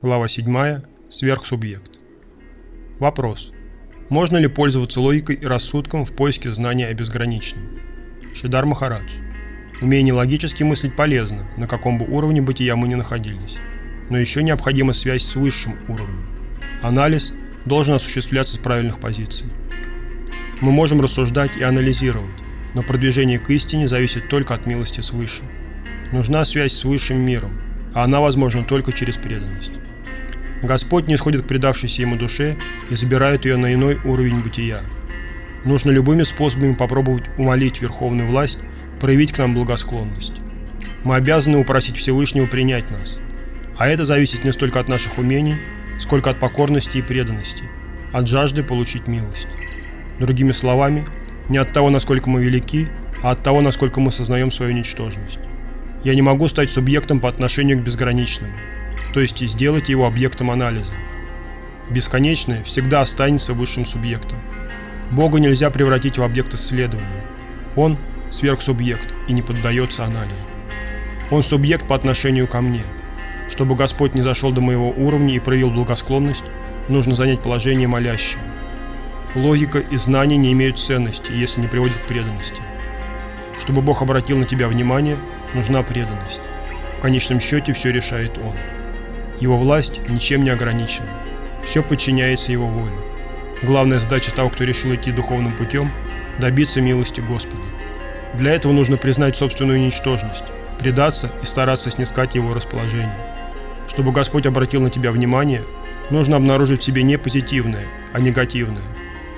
Глава 7. Сверхсубъект. Вопрос. Можно ли пользоваться логикой и рассудком в поиске знания о безграничном? Шидар Махарадж. Умение логически мыслить полезно, на каком бы уровне бытия мы ни находились. Но еще необходима связь с высшим уровнем. Анализ должен осуществляться с правильных позиций. Мы можем рассуждать и анализировать, но продвижение к истине зависит только от милости свыше. Нужна связь с высшим миром, а она возможна только через преданность. Господь не сходит к предавшейся ему душе и забирает ее на иной уровень бытия. Нужно любыми способами попробовать умолить Верховную власть проявить к нам благосклонность. Мы обязаны упросить Всевышнего принять нас. А это зависит не столько от наших умений, сколько от покорности и преданности, от жажды получить милость. Другими словами, не от того, насколько мы велики, а от того, насколько мы сознаем свою ничтожность. Я не могу стать субъектом по отношению к безграничному, то есть и сделать его объектом анализа. Бесконечное всегда останется высшим субъектом. Бога нельзя превратить в объект исследования. Он – сверхсубъект и не поддается анализу. Он субъект по отношению ко мне. Чтобы Господь не зашел до моего уровня и проявил благосклонность, нужно занять положение молящего. Логика и знания не имеют ценности, если не приводят к преданности. Чтобы Бог обратил на тебя внимание, нужна преданность. В конечном счете все решает Он. Его власть ничем не ограничена. Все подчиняется его воле. Главная задача того, кто решил идти духовным путем – добиться милости Господа. Для этого нужно признать собственную ничтожность, предаться и стараться снискать его расположение. Чтобы Господь обратил на тебя внимание, нужно обнаружить в себе не позитивное, а негативное.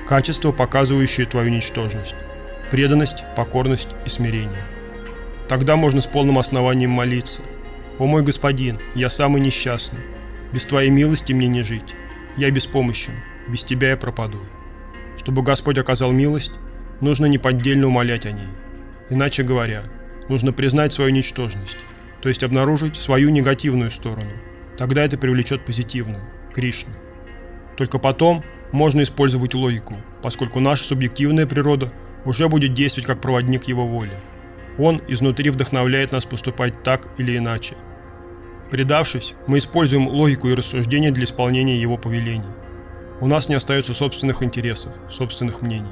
Качество, показывающее твою ничтожность. Преданность, покорность и смирение. Тогда можно с полным основанием молиться – «О мой господин, я самый несчастный. Без твоей милости мне не жить. Я беспомощен. Без тебя я пропаду». Чтобы Господь оказал милость, нужно неподдельно умолять о ней. Иначе говоря, нужно признать свою ничтожность, то есть обнаружить свою негативную сторону. Тогда это привлечет позитивную, Кришну. Только потом можно использовать логику, поскольку наша субъективная природа уже будет действовать как проводник его воли. Он изнутри вдохновляет нас поступать так или иначе – Предавшись, мы используем логику и рассуждения для исполнения его повелений. У нас не остается собственных интересов, собственных мнений.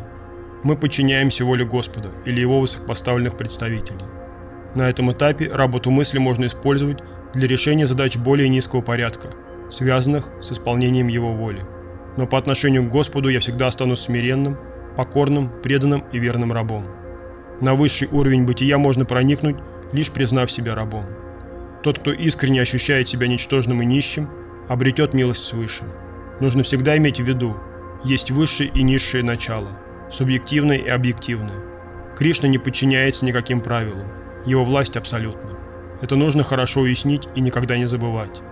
Мы подчиняемся воле Господа или его высокопоставленных представителей. На этом этапе работу мысли можно использовать для решения задач более низкого порядка, связанных с исполнением его воли. Но по отношению к Господу я всегда останусь смиренным, покорным, преданным и верным рабом. На высший уровень бытия можно проникнуть, лишь признав себя рабом. Тот, кто искренне ощущает себя ничтожным и нищим, обретет милость свыше. Нужно всегда иметь в виду, есть высшее и низшее начало, субъективное и объективное. Кришна не подчиняется никаким правилам, его власть абсолютна. Это нужно хорошо уяснить и никогда не забывать.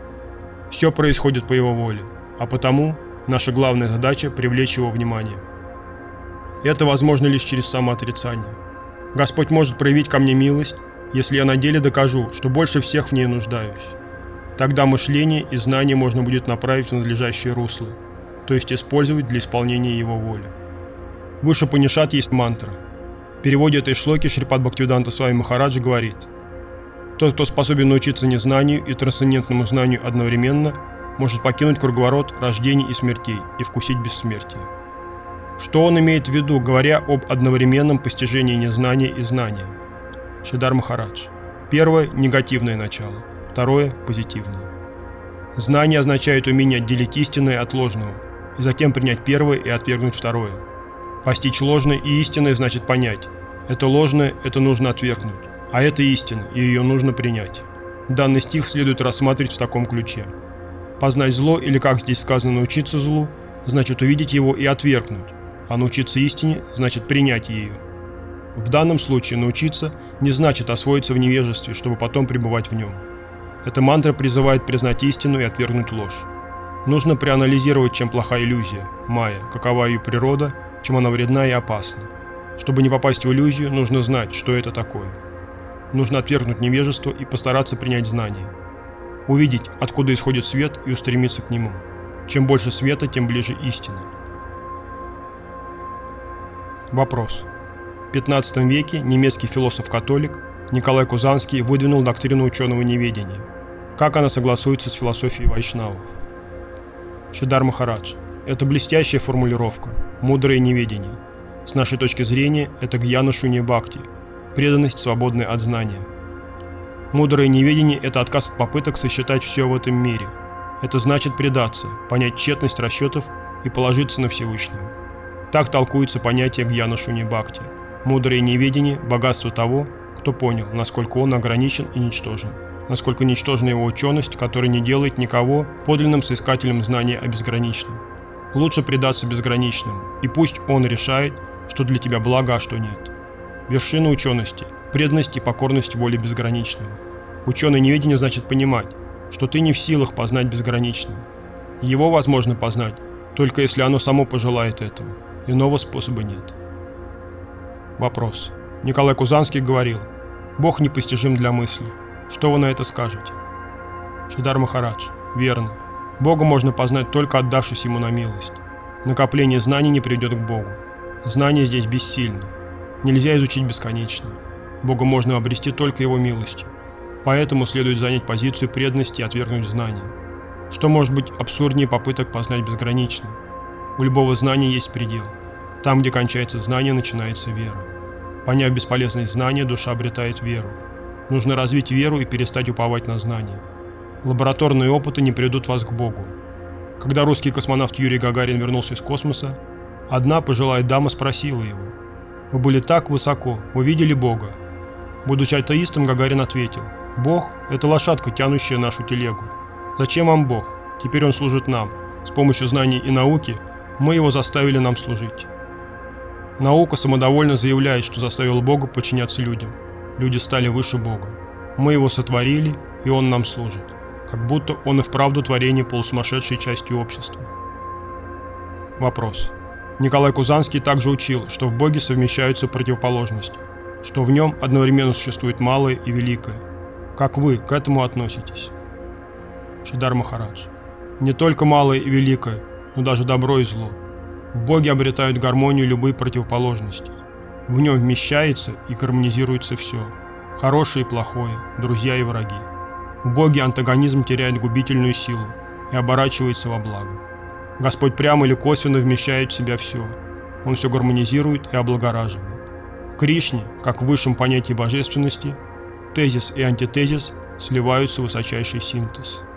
Все происходит по его воле, а потому наша главная задача – привлечь его внимание. Это возможно лишь через самоотрицание. Господь может проявить ко мне милость, если я на деле докажу, что больше всех в ней нуждаюсь. Тогда мышление и знание можно будет направить в надлежащее русло, то есть использовать для исполнения его воли. Выше Панишат есть мантра. В переводе этой шлоки Шрипад Бхактивиданта с вами Махараджа говорит «Тот, кто способен научиться незнанию и трансцендентному знанию одновременно, может покинуть круговорот рождений и смертей и вкусить бессмертие». Что он имеет в виду, говоря об одновременном постижении незнания и знания? Шидар Махарадж. Первое – негативное начало, второе – позитивное. Знание означает умение отделить истинное от ложного, и затем принять первое и отвергнуть второе. Постичь ложное и истинное значит понять. Это ложное, это нужно отвергнуть, а это истина, и ее нужно принять. Данный стих следует рассматривать в таком ключе. Познать зло, или как здесь сказано научиться злу, значит увидеть его и отвергнуть, а научиться истине значит принять ее. В данном случае научиться не значит освоиться в невежестве, чтобы потом пребывать в нем. Эта мантра призывает признать истину и отвергнуть ложь. Нужно проанализировать, чем плоха иллюзия, майя, какова ее природа, чем она вредна и опасна. Чтобы не попасть в иллюзию, нужно знать, что это такое. Нужно отвергнуть невежество и постараться принять знание. Увидеть, откуда исходит свет и устремиться к нему. Чем больше света, тем ближе истина. Вопрос. В XV веке немецкий философ-католик Николай Кузанский выдвинул доктрину ученого неведения. Как она согласуется с философией вайшнавов? Шидар Махарадж. Это блестящая формулировка, мудрое неведение. С нашей точки зрения, это гьяна шуни бхакти, преданность, свободная от знания. Мудрое неведение – это отказ от попыток сосчитать все в этом мире. Это значит предаться, понять тщетность расчетов и положиться на Всевышнего. Так толкуется понятие гьяна шуни бхакти. Мудрое неведение – богатство того, кто понял, насколько он ограничен и ничтожен – насколько ничтожна его ученость, которая не делает никого подлинным соискателем знания о безграничном. Лучше предаться безграничному, и пусть он решает, что для тебя благо, а что нет. Вершина учености – преданность и покорность воле безграничного. Ученое неведение значит понимать, что ты не в силах познать безграничное. Его возможно познать, только если оно само пожелает этого. Иного способа нет. Вопрос. Николай Кузанский говорил, Бог непостижим для мысли. Что вы на это скажете? Шидар Махарадж. Верно. Бога можно познать только отдавшись Ему на милость. Накопление знаний не приведет к Богу. Знание здесь бессильно. Нельзя изучить бесконечно. Бога можно обрести только Его милостью. Поэтому следует занять позицию преданности и отвергнуть знания. Что может быть абсурднее попыток познать безгранично? У любого знания есть предел. Там, где кончается знание, начинается вера. Поняв бесполезность знания, душа обретает веру. Нужно развить веру и перестать уповать на знания. Лабораторные опыты не приведут вас к Богу. Когда русский космонавт Юрий Гагарин вернулся из космоса, одна пожилая дама спросила его, «Вы были так высоко, вы видели Бога?» Будучи атеистом, Гагарин ответил, «Бог – это лошадка, тянущая нашу телегу. Зачем вам Бог? Теперь Он служит нам. С помощью знаний и науки мы Его заставили нам служить». Наука самодовольно заявляет, что заставил Бога подчиняться людям – люди стали выше Бога. Мы его сотворили, и он нам служит. Как будто он и вправду творение полусумасшедшей части общества. Вопрос. Николай Кузанский также учил, что в Боге совмещаются противоположности, что в нем одновременно существует малое и великое. Как вы к этому относитесь? Шидар Махарадж. Не только малое и великое, но даже добро и зло. В Боге обретают гармонию любые противоположности – в нем вмещается и гармонизируется все. Хорошее и плохое, друзья и враги. В Боге антагонизм теряет губительную силу и оборачивается во благо. Господь прямо или косвенно вмещает в себя все. Он все гармонизирует и облагораживает. В Кришне, как в высшем понятии божественности, тезис и антитезис сливаются в высочайший синтез –